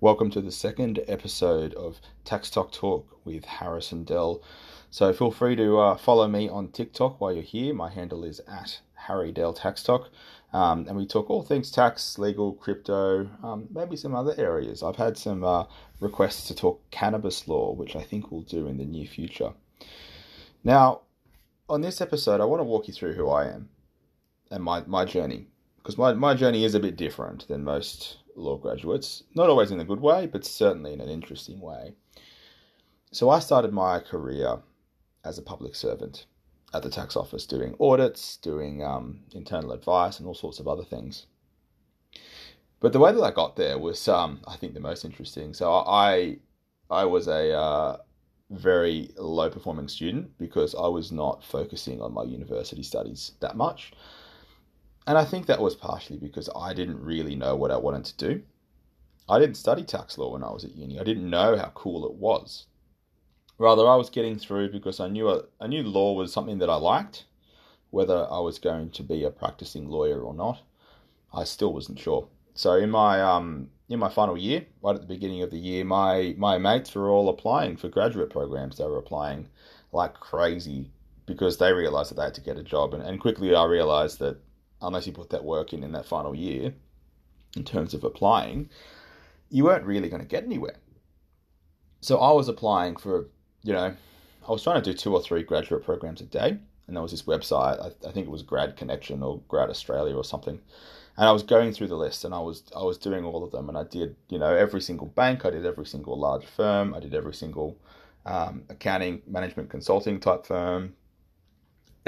Welcome to the second episode of Tax Talk Talk with Harrison Dell. So feel free to uh, follow me on TikTok while you're here. My handle is at Harry Dell Tax Talk. Um, and we talk all things tax, legal, crypto, um, maybe some other areas. I've had some uh, requests to talk cannabis law, which I think we'll do in the near future. Now, on this episode, I want to walk you through who I am and my, my journey because my, my journey is a bit different than most law graduates. Not always in a good way, but certainly in an interesting way. So I started my career as a public servant at the tax office, doing audits, doing um, internal advice, and all sorts of other things. But the way that I got there was, um, I think, the most interesting. So I, I was a uh, very low performing student because I was not focusing on my university studies that much. And I think that was partially because I didn't really know what I wanted to do. I didn't study tax law when I was at uni. I didn't know how cool it was. Rather, I was getting through because I knew a, I knew law was something that I liked. Whether I was going to be a practicing lawyer or not, I still wasn't sure. So in my um in my final year, right at the beginning of the year, my my mates were all applying for graduate programs. They were applying like crazy because they realized that they had to get a job, and, and quickly I realized that unless you put that work in in that final year, in terms of applying, you weren't really going to get anywhere. So I was applying for, you know, I was trying to do two or three graduate programs a day. And there was this website, I, I think it was Grad Connection or Grad Australia or something. And I was going through the list and I was I was doing all of them and I did, you know, every single bank, I did every single large firm, I did every single um, accounting, management consulting type firm,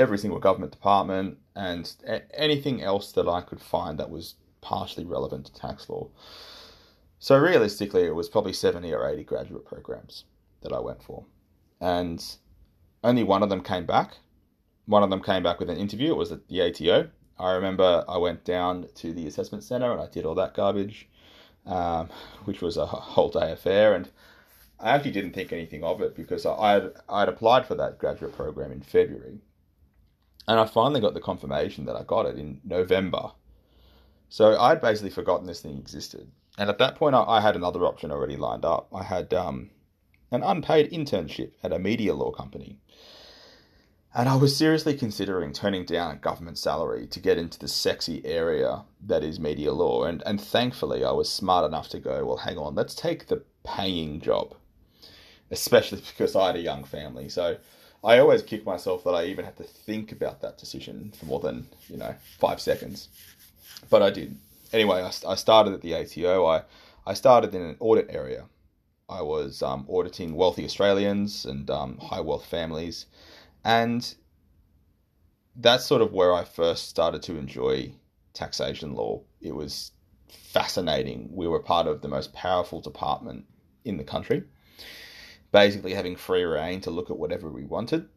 every single government department, and anything else that I could find that was partially relevant to tax law. So realistically, it was probably 70 or 80 graduate programs that I went for. And only one of them came back. One of them came back with an interview. It was at the ATO. I remember I went down to the assessment centre and I did all that garbage, um, which was a whole day affair. And I actually didn't think anything of it because I had, I'd applied for that graduate program in February and I finally got the confirmation that I got it in November. So I'd basically forgotten this thing existed. And at that point, I, I had another option already lined up. I had um, an unpaid internship at a media law company. And I was seriously considering turning down a government salary to get into the sexy area that is media law. And, and thankfully, I was smart enough to go, well, hang on, let's take the paying job, especially because I had a young family. So I always kick myself that I even had to think about that decision for more than you know five seconds, but I did. Anyway, I, I started at the ATO. I I started in an audit area. I was um, auditing wealthy Australians and um, high wealth families, and that's sort of where I first started to enjoy taxation law. It was fascinating. We were part of the most powerful department in the country basically having free rein to look at whatever we wanted.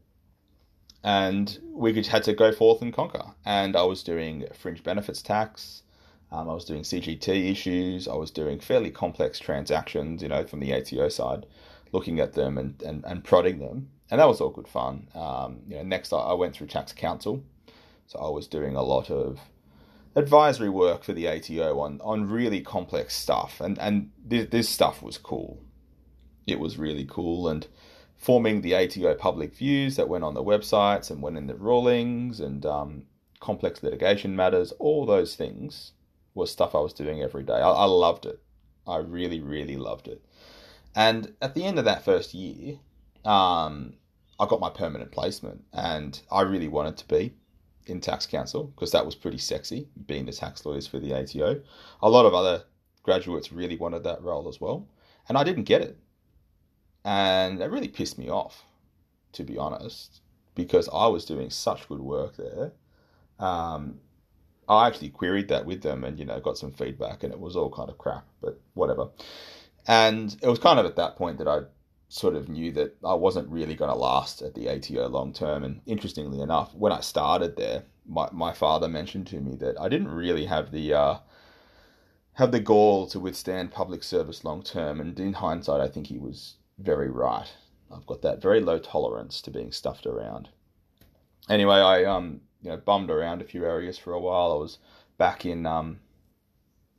And we could, had to go forth and conquer. And I was doing fringe benefits tax. Um, I was doing CGT issues. I was doing fairly complex transactions, you know, from the ATO side, looking at them and, and, and prodding them. And that was all good fun. Um, you know, next I went through tax counsel. So I was doing a lot of advisory work for the ATO on, on really complex stuff. And, and this, this stuff was cool it was really cool and forming the ATO public views that went on the websites and went in the rulings and um, complex litigation matters, all those things was stuff I was doing every day. I, I loved it. I really, really loved it. And at the end of that first year, um, I got my permanent placement, and I really wanted to be in tax counsel because that was pretty sexy, being the tax lawyers for the ATO. A lot of other graduates really wanted that role as well, and I didn't get it and it really pissed me off, to be honest, because I was doing such good work there. Um, I actually queried that with them and, you know, got some feedback and it was all kind of crap, but whatever. And it was kind of at that point that I sort of knew that I wasn't really going to last at the ATO long term. And interestingly enough, when I started there, my, my father mentioned to me that I didn't really have the, uh, have the gall to withstand public service long term. And in hindsight, I think he was very right. I've got that very low tolerance to being stuffed around. Anyway, I um you know bummed around a few areas for a while. I was back in um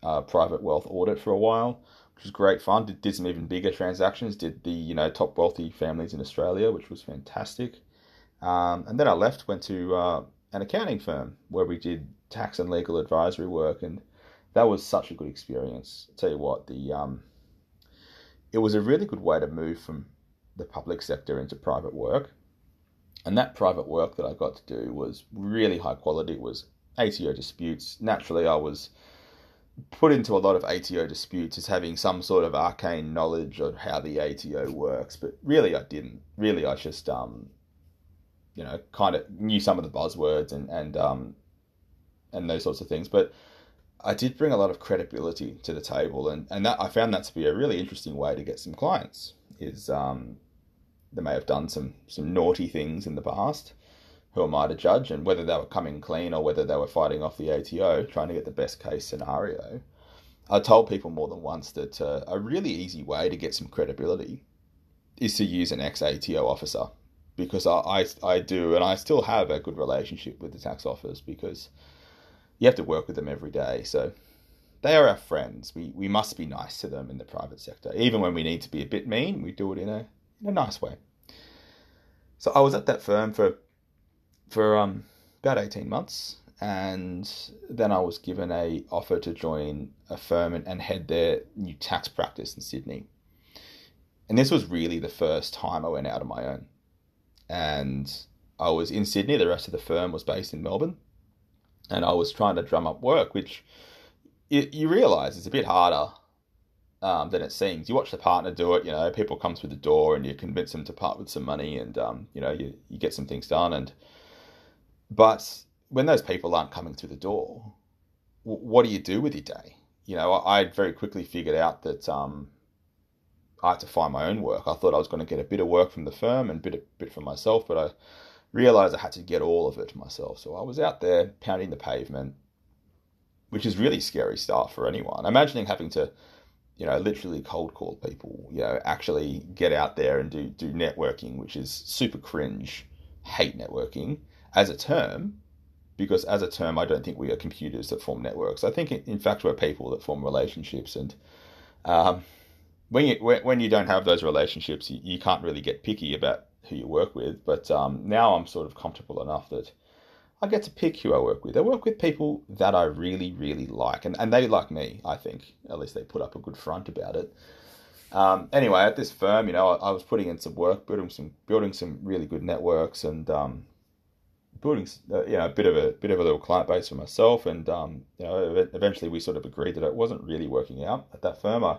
uh, private wealth audit for a while, which was great fun. Did, did some even bigger transactions. Did the you know top wealthy families in Australia, which was fantastic. Um, and then I left, went to uh, an accounting firm where we did tax and legal advisory work, and that was such a good experience. I'll tell you what, the um, it was a really good way to move from the public sector into private work. And that private work that I got to do was really high quality. It was ATO disputes. Naturally, I was put into a lot of ATO disputes as having some sort of arcane knowledge of how the ATO works, but really I didn't. Really, I just um, you know, kind of knew some of the buzzwords and and um, and those sorts of things, but I did bring a lot of credibility to the table, and and that I found that to be a really interesting way to get some clients. Is um, they may have done some some naughty things in the past, who am I to judge? And whether they were coming clean or whether they were fighting off the ATO, trying to get the best case scenario. I told people more than once that uh, a really easy way to get some credibility is to use an ex ATO officer because I, I, I do and I still have a good relationship with the tax office because you have to work with them every day. So they are our friends. We, we must be nice to them in the private sector. Even when we need to be a bit mean, we do it in a, in a nice way. So I was at that firm for for um, about 18 months and then I was given a offer to join a firm and, and head their new tax practice in Sydney. And this was really the first time I went out on my own. And I was in Sydney, the rest of the firm was based in Melbourne. And I was trying to drum up work, which you, you realize is a bit harder um, than it seems. You watch the partner do it, you know, people come through the door and you convince them to part with some money and, um, you know, you, you get some things done. And but when those people aren't coming through the door, what do you do with your day? You know, I very quickly figured out that um, I had to find my own work. I thought I was going to get a bit of work from the firm and a bit, a bit from myself, but I realized I had to get all of it myself. So I was out there pounding the pavement, which is really scary stuff for anyone. Imagining having to, you know, literally cold call people, you know, actually get out there and do, do networking, which is super cringe. Hate networking as a term, because as a term, I don't think we are computers that form networks. I think, in fact, we're people that form relationships. And um, when you when you don't have those relationships, you, you, can't really get picky about who you work with. But um, now I'm sort of comfortable enough that I get to pick who I work with. I work with people that I really, really like, and, and they like me. I think at least they put up a good front about it. Um, anyway, at this firm, you know, I, I, was putting in some work, building some building some really good networks, and um, building uh, you know a bit of a bit of a little client base for myself, and um, you know eventually we sort of agreed that it wasn't really working out at that firm. I,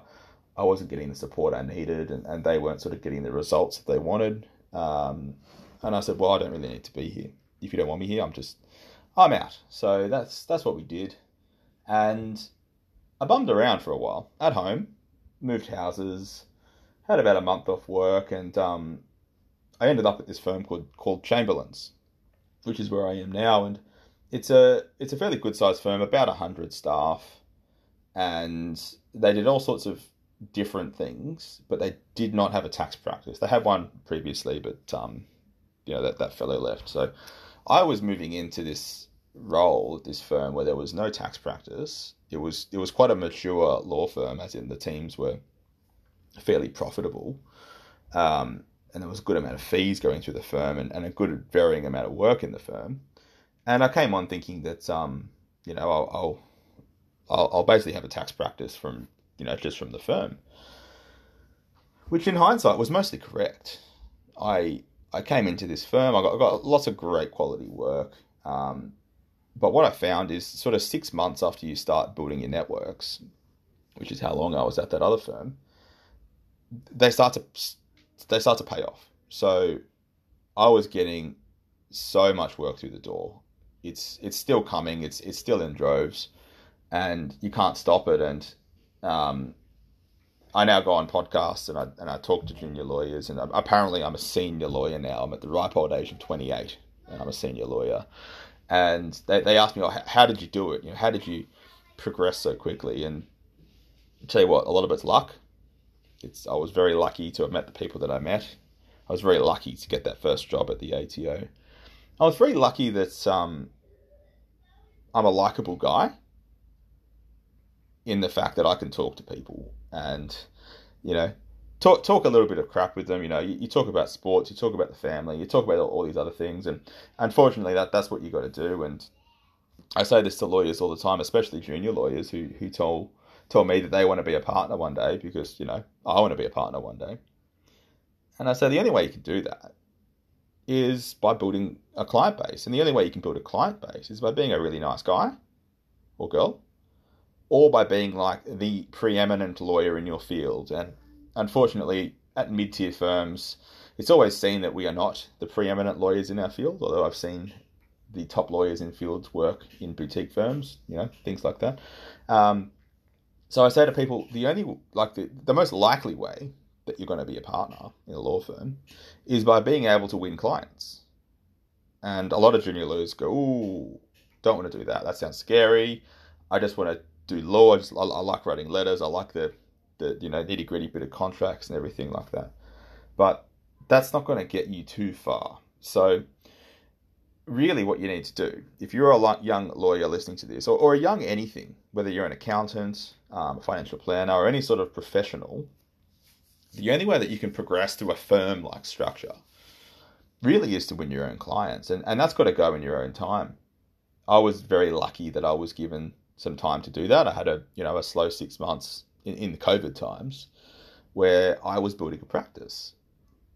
I wasn't getting the support I needed, and, and they weren't sort of getting the results that they wanted. Um, and I said, well, I don't really need to be here. If you don't want me here, I'm just I'm out. So that's that's what we did, and I bummed around for a while at home, moved houses, had about a month off work, and um, I ended up at this firm called called Chamberlains which is where I am now, and it's a it's a fairly good sized firm, about hundred staff, and they did all sorts of different things, but they did not have a tax practice. They had one previously, but um, you know that that fellow left. So I was moving into this role at this firm where there was no tax practice. It was it was quite a mature law firm, as in the teams were fairly profitable. Um, and there was a good amount of fees going through the firm and, and a good varying amount of work in the firm. And I came on thinking that, um, you know, I'll, I'll, I'll basically have a tax practice from, you know, just from the firm, which in hindsight was mostly correct. I, I came into this firm, I got, I got lots of great quality work. Um, but what I found is sort of six months after you start building your networks, which is how long I was at that other firm, they start to they start to pay off. So I was getting so much work through the door. It's it's still coming. It's it's still in droves, and you can't stop it. And um, I now go on podcasts and I and I talk to junior lawyers. And apparently, I'm a senior lawyer now. I'm at the ripe old age of 28, and I'm a senior lawyer. And they they asked me, oh, how did you do it? You know, how did you progress so quickly? And I'll tell you what, a lot of it's luck it's I was very lucky to have met the people that I met. I was very lucky to get that first job at the ATO. I was very lucky that um, I'm a likable guy. In the fact that I can talk to people and, you know, talk talk a little bit of crap with them. You know, you, you talk about sports, you talk about the family, you talk about all, all these other things, and unfortunately, that that's what you got to do. And I say this to lawyers all the time, especially junior lawyers who who tell tell me that they want to be a partner one day because you know I want to be a partner one day. And I say the only way you can do that is by building a client base, and the only way you can build a client base is by being a really nice guy or girl, or by being like the preeminent lawyer in your field. And unfortunately, at mid tier firms, it's always seen that we are not the preeminent lawyers in our field, although I've seen the top lawyers in fields work in boutique firms, you know, things like that. Um, so I say to people, the only, like, the, the most likely way that you're going to be a partner in a law firm is by being able to win clients. And a lot of junior lawyers go, "Ooh, don't want to do that. That sounds scary. I just want to do law. I, just, I, I like writing letters. I like the the you know nitty gritty bit of contracts and everything like that. But that's not going to get you too far. So really what you need to do if you're a young lawyer listening to this or, or a young anything whether you're an accountant um, a financial planner or any sort of professional the only way that you can progress to a firm like structure really is to win your own clients and, and that's got to go in your own time i was very lucky that i was given some time to do that i had a you know a slow six months in, in the COVID times where I was building a practice.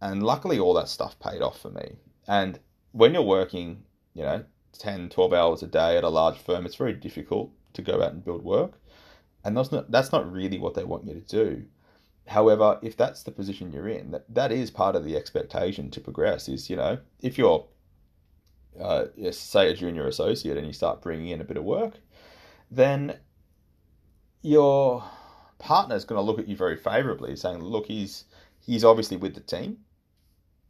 And luckily, all that stuff paid off for me. And when you're working, you know, 10, 12 hours a day at a large firm, it's very difficult to go out and build work. And that's not, that's not really what they want you to do. However, if that's the position you're in, that, that is part of the expectation to progress. Is, you know, if you're, uh, say, a junior associate and you start bringing in a bit of work, then you're partner is going to look at you very favorably, saying, "Look, he's he's obviously with the team.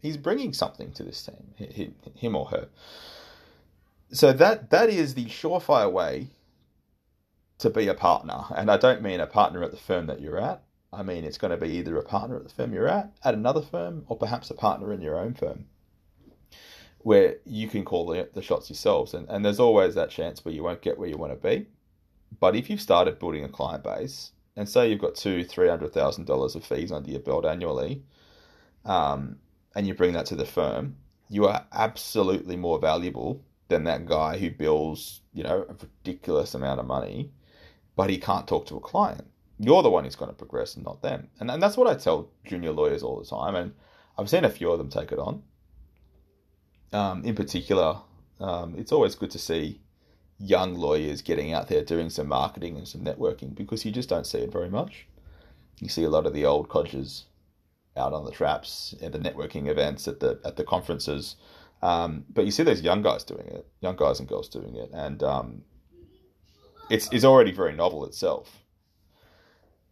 He's bringing something to this team, him or her." So that that is the surefire way to be a partner, and I don't mean a partner at the firm that you're at. I mean it's going to be either a partner at the firm you're at, at another firm, or perhaps a partner in your own firm where you can call the, the shots yourselves. And, and there's always that chance where you won't get where you want to be. But if you've started building a client base and say you've got two, three hundred thousand dollars of fees under your belt annually, um, and you bring that to the firm, you are absolutely more valuable than that guy who bills, you know, a ridiculous amount of money, but he can't talk to a client. You're the one who's going to progress, and not them. And and that's what I tell junior lawyers all the time, and I've seen a few of them take it on. Um, in particular, um, it's always good to see young lawyers getting out there doing some marketing and some networking because you just don't see it very much. You see a lot of the old codgers out on the traps at the networking events at the at the conferences, um, but you see those young guys doing it, young guys and girls doing it, and um, it's already very novel itself.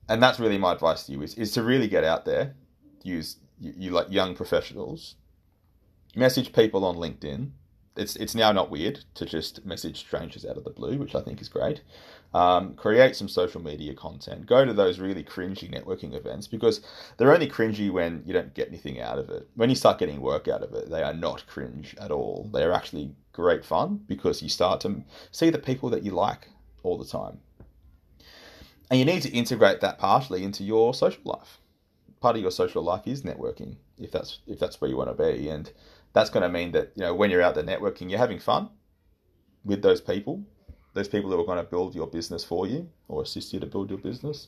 And that's really my advice to you is, is to really get out there, use you, you like young professionals, message people on LinkedIn, it's it's now not weird to just message strangers out of the blue, which I think is great. Um, create some social media content. Go to those really cringy networking events because they're only cringy when you don't get anything out of it. When you start getting work out of it, they are not cringe at all. They are actually great fun because you start to see the people that you like all the time. And you need to integrate that partially into your social life. Part of your social life is networking, if that's if that's where you want to be. And that's going to mean that you know when you're out there networking, you're having fun with those people, those people who are going to build your business for you or assist you to build your business.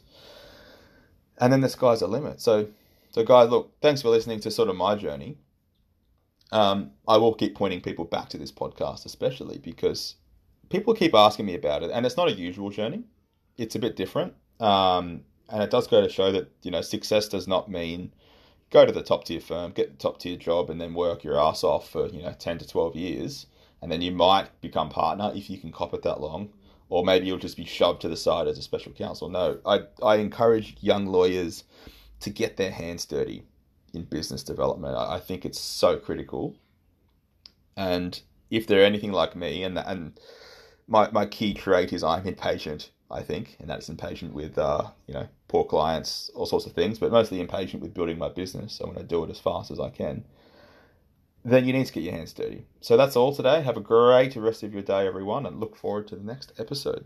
And then the sky's the limit. So, so guys, look, thanks for listening to sort of my journey. Um, I will keep pointing people back to this podcast, especially because people keep asking me about it, and it's not a usual journey. It's a bit different, um, and it does go to show that you know success does not mean go to the top tier firm, get the top tier job, and then work your ass off for you know ten to twelve years, and then you might become partner if you can cop it that long, or maybe you'll just be shoved to the side as a special counsel. No, I I encourage young lawyers to get their hands dirty in business development. I, I think it's so critical, and if they're anything like me, and and my my key trait is I'm impatient I think, and that's impatient with uh, you know poor clients, all sorts of things, but mostly impatient with building my business. I want to do it as fast as I can. Then you need to get your hands dirty. So that's all today. Have a great rest of your day, everyone, and look forward to the next episode.